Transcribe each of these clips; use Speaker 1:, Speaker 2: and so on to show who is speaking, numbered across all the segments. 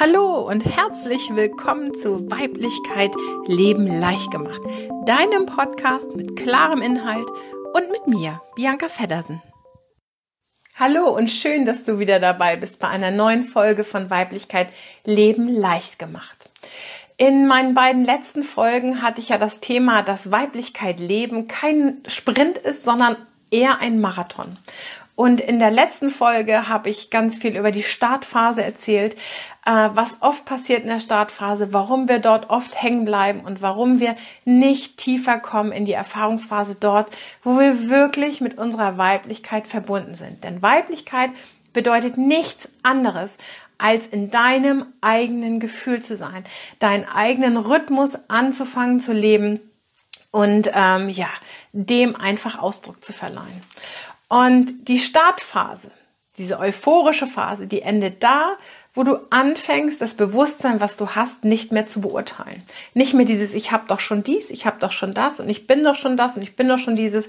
Speaker 1: Hallo und herzlich willkommen zu Weiblichkeit Leben leicht gemacht, deinem Podcast mit klarem Inhalt und mit mir, Bianca Feddersen. Hallo und schön, dass du wieder dabei bist bei einer neuen Folge von Weiblichkeit Leben leicht gemacht. In meinen beiden letzten Folgen hatte ich ja das Thema, dass Weiblichkeit Leben kein Sprint ist, sondern eher ein Marathon. Und in der letzten Folge habe ich ganz viel über die Startphase erzählt, äh, was oft passiert in der Startphase, warum wir dort oft hängen bleiben und warum wir nicht tiefer kommen in die Erfahrungsphase dort, wo wir wirklich mit unserer Weiblichkeit verbunden sind. Denn Weiblichkeit bedeutet nichts anderes, als in deinem eigenen Gefühl zu sein, deinen eigenen Rhythmus anzufangen zu leben und ähm, ja, dem einfach Ausdruck zu verleihen. Und die Startphase, diese euphorische Phase, die endet da, wo du anfängst, das Bewusstsein, was du hast, nicht mehr zu beurteilen. Nicht mehr dieses, ich habe doch schon dies, ich habe doch schon das und ich bin doch schon das und ich bin doch schon dieses.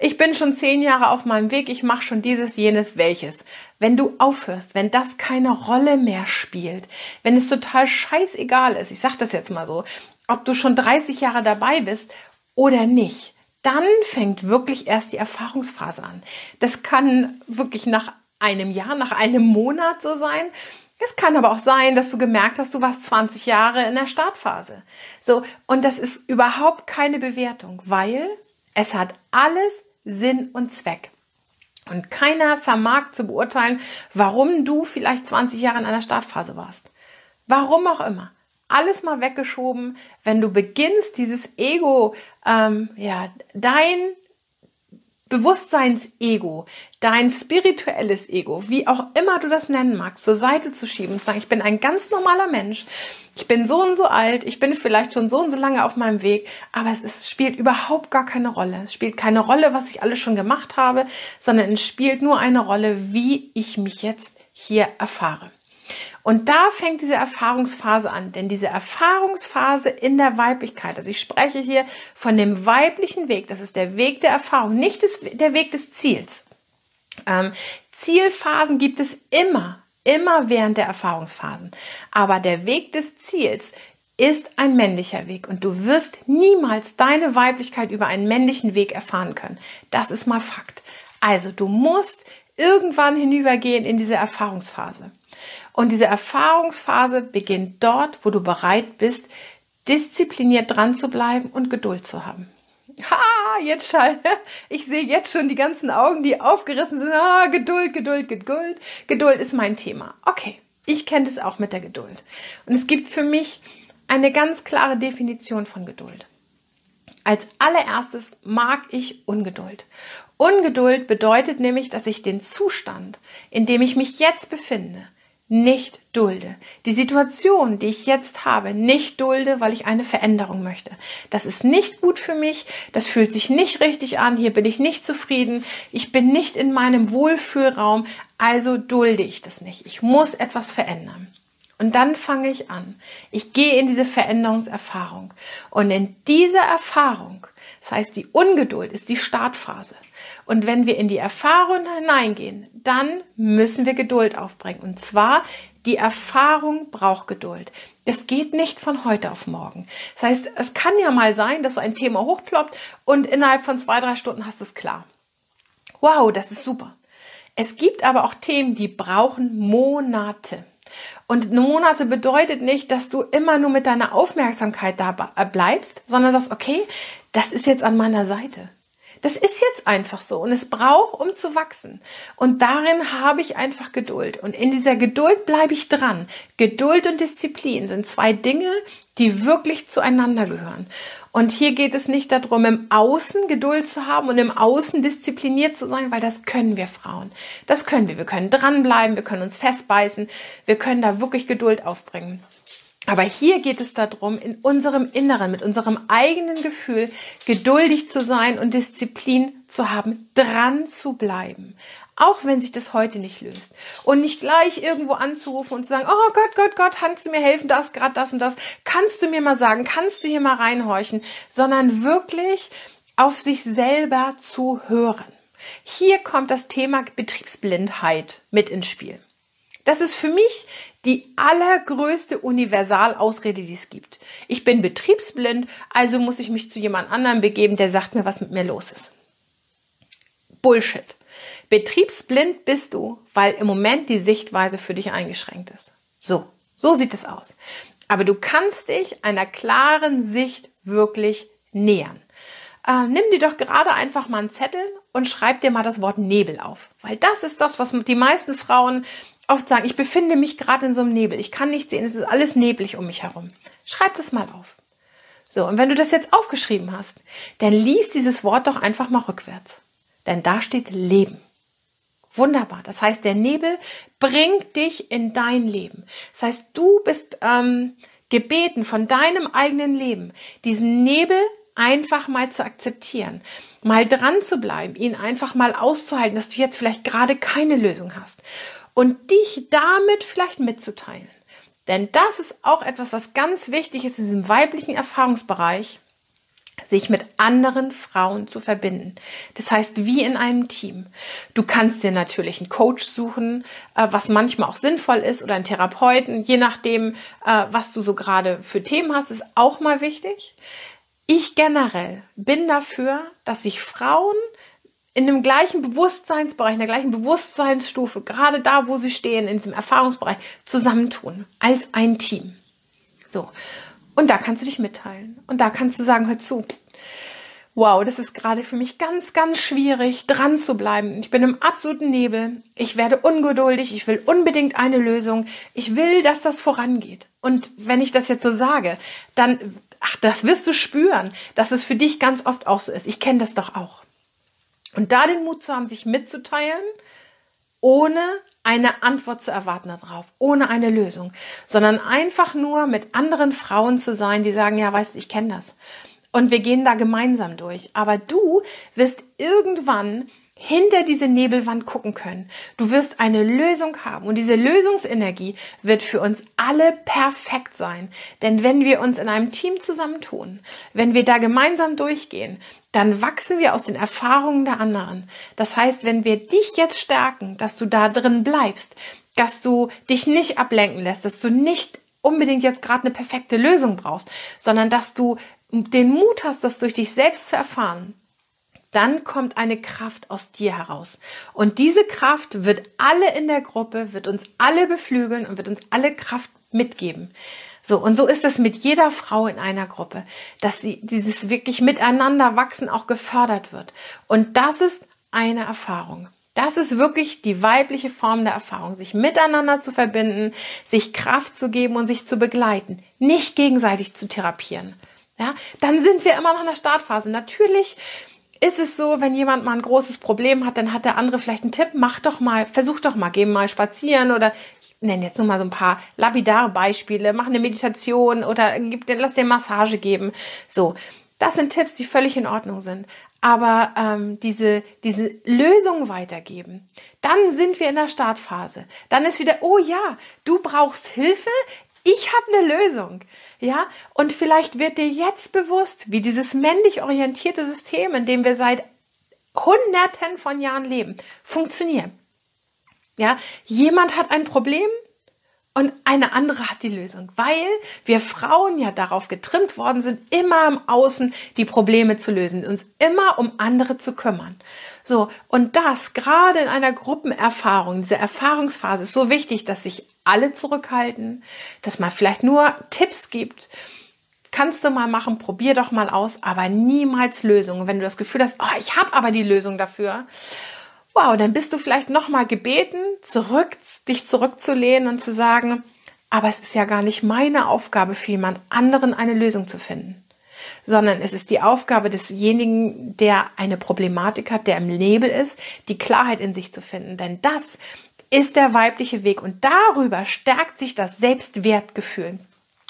Speaker 1: Ich bin schon zehn Jahre auf meinem Weg, ich mache schon dieses, jenes, welches. Wenn du aufhörst, wenn das keine Rolle mehr spielt, wenn es total scheißegal ist, ich sage das jetzt mal so, ob du schon 30 Jahre dabei bist oder nicht, dann fängt wirklich erst die Erfahrungsphase an. Das kann wirklich nach einem Jahr, nach einem Monat so sein. Es kann aber auch sein, dass du gemerkt hast, du warst 20 Jahre in der Startphase. So, und das ist überhaupt keine Bewertung, weil es hat alles Sinn und Zweck. Und keiner vermag zu beurteilen, warum du vielleicht 20 Jahre in einer Startphase warst. Warum auch immer alles mal weggeschoben, wenn du beginnst, dieses Ego, ähm, ja, dein Bewusstseinsego, dein spirituelles Ego, wie auch immer du das nennen magst, zur Seite zu schieben und zu sagen, ich bin ein ganz normaler Mensch, ich bin so und so alt, ich bin vielleicht schon so und so lange auf meinem Weg, aber es ist, spielt überhaupt gar keine Rolle. Es spielt keine Rolle, was ich alles schon gemacht habe, sondern es spielt nur eine Rolle, wie ich mich jetzt hier erfahre. Und da fängt diese Erfahrungsphase an, denn diese Erfahrungsphase in der Weiblichkeit, also ich spreche hier von dem weiblichen Weg, das ist der Weg der Erfahrung, nicht des, der Weg des Ziels. Ähm, Zielphasen gibt es immer, immer während der Erfahrungsphasen. Aber der Weg des Ziels ist ein männlicher Weg und du wirst niemals deine Weiblichkeit über einen männlichen Weg erfahren können. Das ist mal Fakt. Also du musst irgendwann hinübergehen in diese Erfahrungsphase. Und diese Erfahrungsphase beginnt dort, wo du bereit bist, diszipliniert dran zu bleiben und Geduld zu haben. Ha, jetzt schall. Ich sehe jetzt schon die ganzen Augen, die aufgerissen sind. Ah, Geduld, Geduld, Geduld. Geduld ist mein Thema. Okay, ich kenne das auch mit der Geduld. Und es gibt für mich eine ganz klare Definition von Geduld. Als allererstes mag ich Ungeduld. Ungeduld bedeutet nämlich, dass ich den Zustand, in dem ich mich jetzt befinde, nicht dulde. Die Situation, die ich jetzt habe, nicht dulde, weil ich eine Veränderung möchte. Das ist nicht gut für mich, das fühlt sich nicht richtig an, hier bin ich nicht zufrieden, ich bin nicht in meinem Wohlfühlraum, also dulde ich das nicht. Ich muss etwas verändern. Und dann fange ich an. Ich gehe in diese Veränderungserfahrung. Und in dieser Erfahrung, das heißt, die Ungeduld ist die Startphase. Und wenn wir in die Erfahrung hineingehen, dann müssen wir Geduld aufbringen. Und zwar, die Erfahrung braucht Geduld. Das geht nicht von heute auf morgen. Das heißt, es kann ja mal sein, dass so ein Thema hochploppt und innerhalb von zwei, drei Stunden hast du es klar. Wow, das ist super. Es gibt aber auch Themen, die brauchen Monate. Und Monate bedeutet nicht, dass du immer nur mit deiner Aufmerksamkeit da bleibst, sondern sagst, okay, das ist jetzt an meiner Seite. Das ist jetzt einfach so und es braucht, um zu wachsen. Und darin habe ich einfach Geduld. Und in dieser Geduld bleibe ich dran. Geduld und Disziplin sind zwei Dinge, die wirklich zueinander gehören. Und hier geht es nicht darum, im Außen Geduld zu haben und im Außen diszipliniert zu sein, weil das können wir Frauen. Das können wir. Wir können dranbleiben, wir können uns festbeißen, wir können da wirklich Geduld aufbringen. Aber hier geht es darum, in unserem Inneren, mit unserem eigenen Gefühl geduldig zu sein und Disziplin zu haben, dran zu bleiben. Auch wenn sich das heute nicht löst. Und nicht gleich irgendwo anzurufen und zu sagen, oh Gott, Gott, Gott, kannst du mir helfen, das, gerade das und das. Kannst du mir mal sagen, kannst du hier mal reinhorchen, sondern wirklich auf sich selber zu hören. Hier kommt das Thema Betriebsblindheit mit ins Spiel. Das ist für mich die allergrößte Universalausrede, die es gibt. Ich bin betriebsblind, also muss ich mich zu jemand anderem begeben, der sagt mir, was mit mir los ist. Bullshit. Betriebsblind bist du, weil im Moment die Sichtweise für dich eingeschränkt ist. So, so sieht es aus. Aber du kannst dich einer klaren Sicht wirklich nähern. Äh, nimm dir doch gerade einfach mal einen Zettel und schreib dir mal das Wort Nebel auf. Weil das ist das, was die meisten Frauen oft sagen. Ich befinde mich gerade in so einem Nebel. Ich kann nicht sehen. Es ist alles neblig um mich herum. Schreib das mal auf. So, und wenn du das jetzt aufgeschrieben hast, dann lies dieses Wort doch einfach mal rückwärts. Denn da steht Leben. Wunderbar. Das heißt, der Nebel bringt dich in dein Leben. Das heißt, du bist ähm, gebeten von deinem eigenen Leben, diesen Nebel einfach mal zu akzeptieren, mal dran zu bleiben, ihn einfach mal auszuhalten, dass du jetzt vielleicht gerade keine Lösung hast und dich damit vielleicht mitzuteilen. Denn das ist auch etwas, was ganz wichtig ist in diesem weiblichen Erfahrungsbereich sich mit anderen Frauen zu verbinden. Das heißt, wie in einem Team. Du kannst dir natürlich einen Coach suchen, äh, was manchmal auch sinnvoll ist, oder einen Therapeuten, je nachdem, äh, was du so gerade für Themen hast, ist auch mal wichtig. Ich generell bin dafür, dass sich Frauen in dem gleichen Bewusstseinsbereich, in der gleichen Bewusstseinsstufe, gerade da, wo sie stehen, in diesem Erfahrungsbereich, zusammentun, als ein Team. So. Und da kannst du dich mitteilen. Und da kannst du sagen, hör zu. Wow, das ist gerade für mich ganz, ganz schwierig, dran zu bleiben. Ich bin im absoluten Nebel. Ich werde ungeduldig. Ich will unbedingt eine Lösung. Ich will, dass das vorangeht. Und wenn ich das jetzt so sage, dann, ach, das wirst du spüren, dass es für dich ganz oft auch so ist. Ich kenne das doch auch. Und da den Mut zu haben, sich mitzuteilen, ohne eine Antwort zu erwarten darauf, ohne eine Lösung, sondern einfach nur mit anderen Frauen zu sein, die sagen, ja, weißt du, ich kenne das. Und wir gehen da gemeinsam durch. Aber du wirst irgendwann hinter diese Nebelwand gucken können. Du wirst eine Lösung haben und diese Lösungsenergie wird für uns alle perfekt sein. Denn wenn wir uns in einem Team zusammentun, wenn wir da gemeinsam durchgehen, dann wachsen wir aus den Erfahrungen der anderen. Das heißt, wenn wir dich jetzt stärken, dass du da drin bleibst, dass du dich nicht ablenken lässt, dass du nicht unbedingt jetzt gerade eine perfekte Lösung brauchst, sondern dass du den Mut hast, das durch dich selbst zu erfahren, dann kommt eine Kraft aus dir heraus. Und diese Kraft wird alle in der Gruppe, wird uns alle beflügeln und wird uns alle Kraft mitgeben. So, und so ist es mit jeder Frau in einer Gruppe, dass sie, dieses wirklich miteinander wachsen auch gefördert wird. Und das ist eine Erfahrung. Das ist wirklich die weibliche Form der Erfahrung, sich miteinander zu verbinden, sich Kraft zu geben und sich zu begleiten, nicht gegenseitig zu therapieren. Ja, dann sind wir immer noch in der Startphase. Natürlich ist es so, wenn jemand mal ein großes Problem hat, dann hat der andere vielleicht einen Tipp, mach doch mal, versuch doch mal, geh mal spazieren oder nenne jetzt nur mal so ein paar lapidare Beispiele, mach eine Meditation oder gib, lass dir Massage geben. So, das sind Tipps, die völlig in Ordnung sind. Aber ähm, diese, diese Lösung weitergeben, dann sind wir in der Startphase. Dann ist wieder, oh ja, du brauchst Hilfe, ich habe eine Lösung. Ja, und vielleicht wird dir jetzt bewusst, wie dieses männlich orientierte System, in dem wir seit Hunderten von Jahren leben, funktioniert. Ja, jemand hat ein Problem und eine andere hat die Lösung, weil wir Frauen ja darauf getrimmt worden sind, immer im Außen die Probleme zu lösen, uns immer um andere zu kümmern. So, und das gerade in einer Gruppenerfahrung, diese Erfahrungsphase ist so wichtig, dass sich alle zurückhalten, dass man vielleicht nur Tipps gibt. Kannst du mal machen, probier doch mal aus, aber niemals Lösungen. Wenn du das Gefühl hast, oh, ich habe aber die Lösung dafür, wow, dann bist du vielleicht nochmal gebeten, zurück, dich zurückzulehnen und zu sagen, aber es ist ja gar nicht meine Aufgabe für jemand anderen eine Lösung zu finden, sondern es ist die Aufgabe desjenigen, der eine Problematik hat, der im Nebel ist, die Klarheit in sich zu finden. Denn das ist der weibliche Weg und darüber stärkt sich das Selbstwertgefühl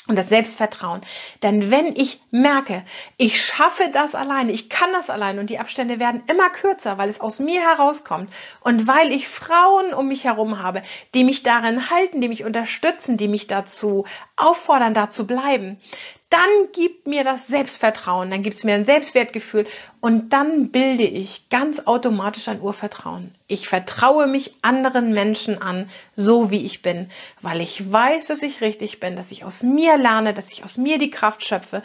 Speaker 1: und das Selbstvertrauen. Denn wenn ich merke, ich schaffe das alleine, ich kann das alleine und die Abstände werden immer kürzer, weil es aus mir herauskommt und weil ich Frauen um mich herum habe, die mich darin halten, die mich unterstützen, die mich dazu auffordern, da zu bleiben, dann gibt mir das Selbstvertrauen, dann gibt es mir ein Selbstwertgefühl und dann bilde ich ganz automatisch ein Urvertrauen. Ich vertraue mich anderen Menschen an, so wie ich bin, weil ich weiß, dass ich richtig bin, dass ich aus mir lerne, dass ich aus mir die Kraft schöpfe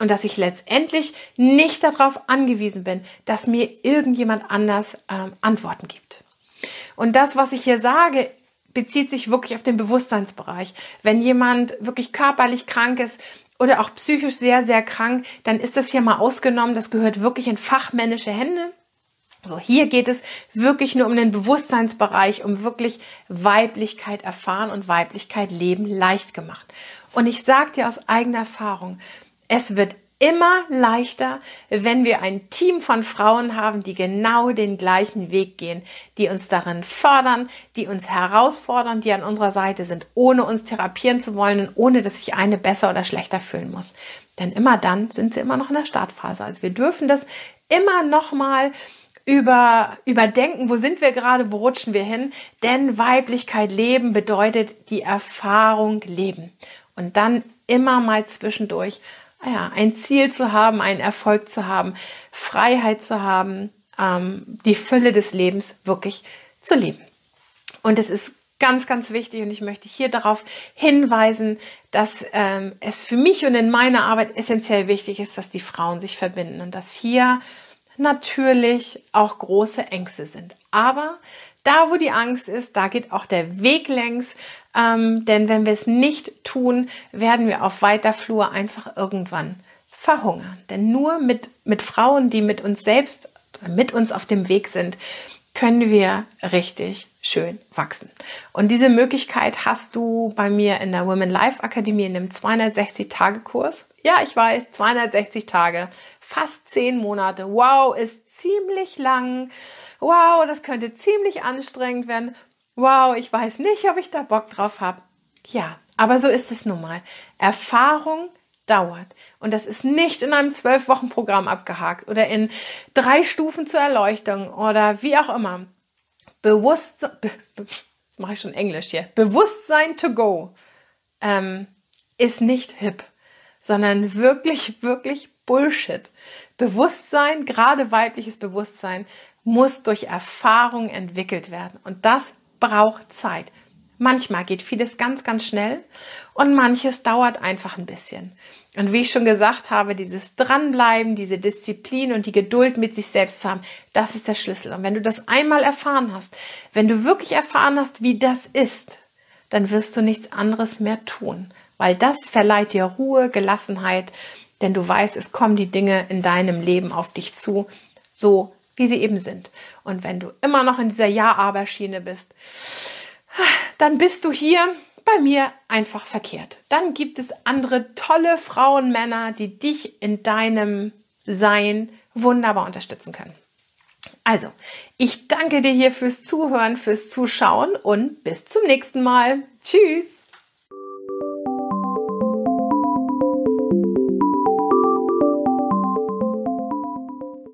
Speaker 1: und dass ich letztendlich nicht darauf angewiesen bin, dass mir irgendjemand anders ähm, Antworten gibt. Und das, was ich hier sage, bezieht sich wirklich auf den Bewusstseinsbereich. Wenn jemand wirklich körperlich krank ist, oder auch psychisch sehr, sehr krank, dann ist das hier mal ausgenommen. Das gehört wirklich in fachmännische Hände. So, hier geht es wirklich nur um den Bewusstseinsbereich, um wirklich Weiblichkeit erfahren und Weiblichkeit leben leicht gemacht. Und ich sage dir aus eigener Erfahrung, es wird immer leichter, wenn wir ein Team von Frauen haben, die genau den gleichen Weg gehen, die uns darin fördern, die uns herausfordern, die an unserer Seite sind, ohne uns therapieren zu wollen und ohne, dass sich eine besser oder schlechter fühlen muss. Denn immer dann sind sie immer noch in der Startphase. Also wir dürfen das immer noch mal über, überdenken, wo sind wir gerade, wo rutschen wir hin. Denn Weiblichkeit leben bedeutet die Erfahrung leben. Und dann immer mal zwischendurch ja, ein Ziel zu haben, einen Erfolg zu haben, Freiheit zu haben, ähm, die Fülle des Lebens wirklich zu leben. Und es ist ganz, ganz wichtig und ich möchte hier darauf hinweisen, dass ähm, es für mich und in meiner Arbeit essentiell wichtig ist, dass die Frauen sich verbinden und dass hier natürlich auch große Ängste sind. Aber da, wo die Angst ist, da geht auch der Weg längs. Ähm, denn wenn wir es nicht tun, werden wir auf weiter Flur einfach irgendwann verhungern. Denn nur mit, mit Frauen, die mit uns selbst, mit uns auf dem Weg sind, können wir richtig schön wachsen. Und diese Möglichkeit hast du bei mir in der Women Life Akademie in dem 260-Tage-Kurs. Ja, ich weiß, 260 Tage, fast 10 Monate. Wow, ist ziemlich lang wow, das könnte ziemlich anstrengend werden. Wow, ich weiß nicht, ob ich da Bock drauf habe. Ja, aber so ist es nun mal. Erfahrung dauert. Und das ist nicht in einem zwölf Wochen Programm abgehakt oder in drei Stufen zur Erleuchtung oder wie auch immer. Bewusstsein, be, mache ich schon Englisch hier. Bewusstsein to go ähm, ist nicht hip, sondern wirklich, wirklich Bullshit. Bewusstsein, gerade weibliches Bewusstsein, muss durch Erfahrung entwickelt werden. Und das braucht Zeit. Manchmal geht vieles ganz, ganz schnell und manches dauert einfach ein bisschen. Und wie ich schon gesagt habe, dieses Dranbleiben, diese Disziplin und die Geduld mit sich selbst zu haben, das ist der Schlüssel. Und wenn du das einmal erfahren hast, wenn du wirklich erfahren hast, wie das ist, dann wirst du nichts anderes mehr tun, weil das verleiht dir Ruhe, Gelassenheit, denn du weißt, es kommen die Dinge in deinem Leben auf dich zu, so wie sie eben sind. Und wenn du immer noch in dieser Ja-Aber-Schiene bist, dann bist du hier bei mir einfach verkehrt. Dann gibt es andere tolle Frauen, Männer, die dich in deinem Sein wunderbar unterstützen können. Also, ich danke dir hier fürs Zuhören, fürs Zuschauen und bis zum nächsten Mal. Tschüss!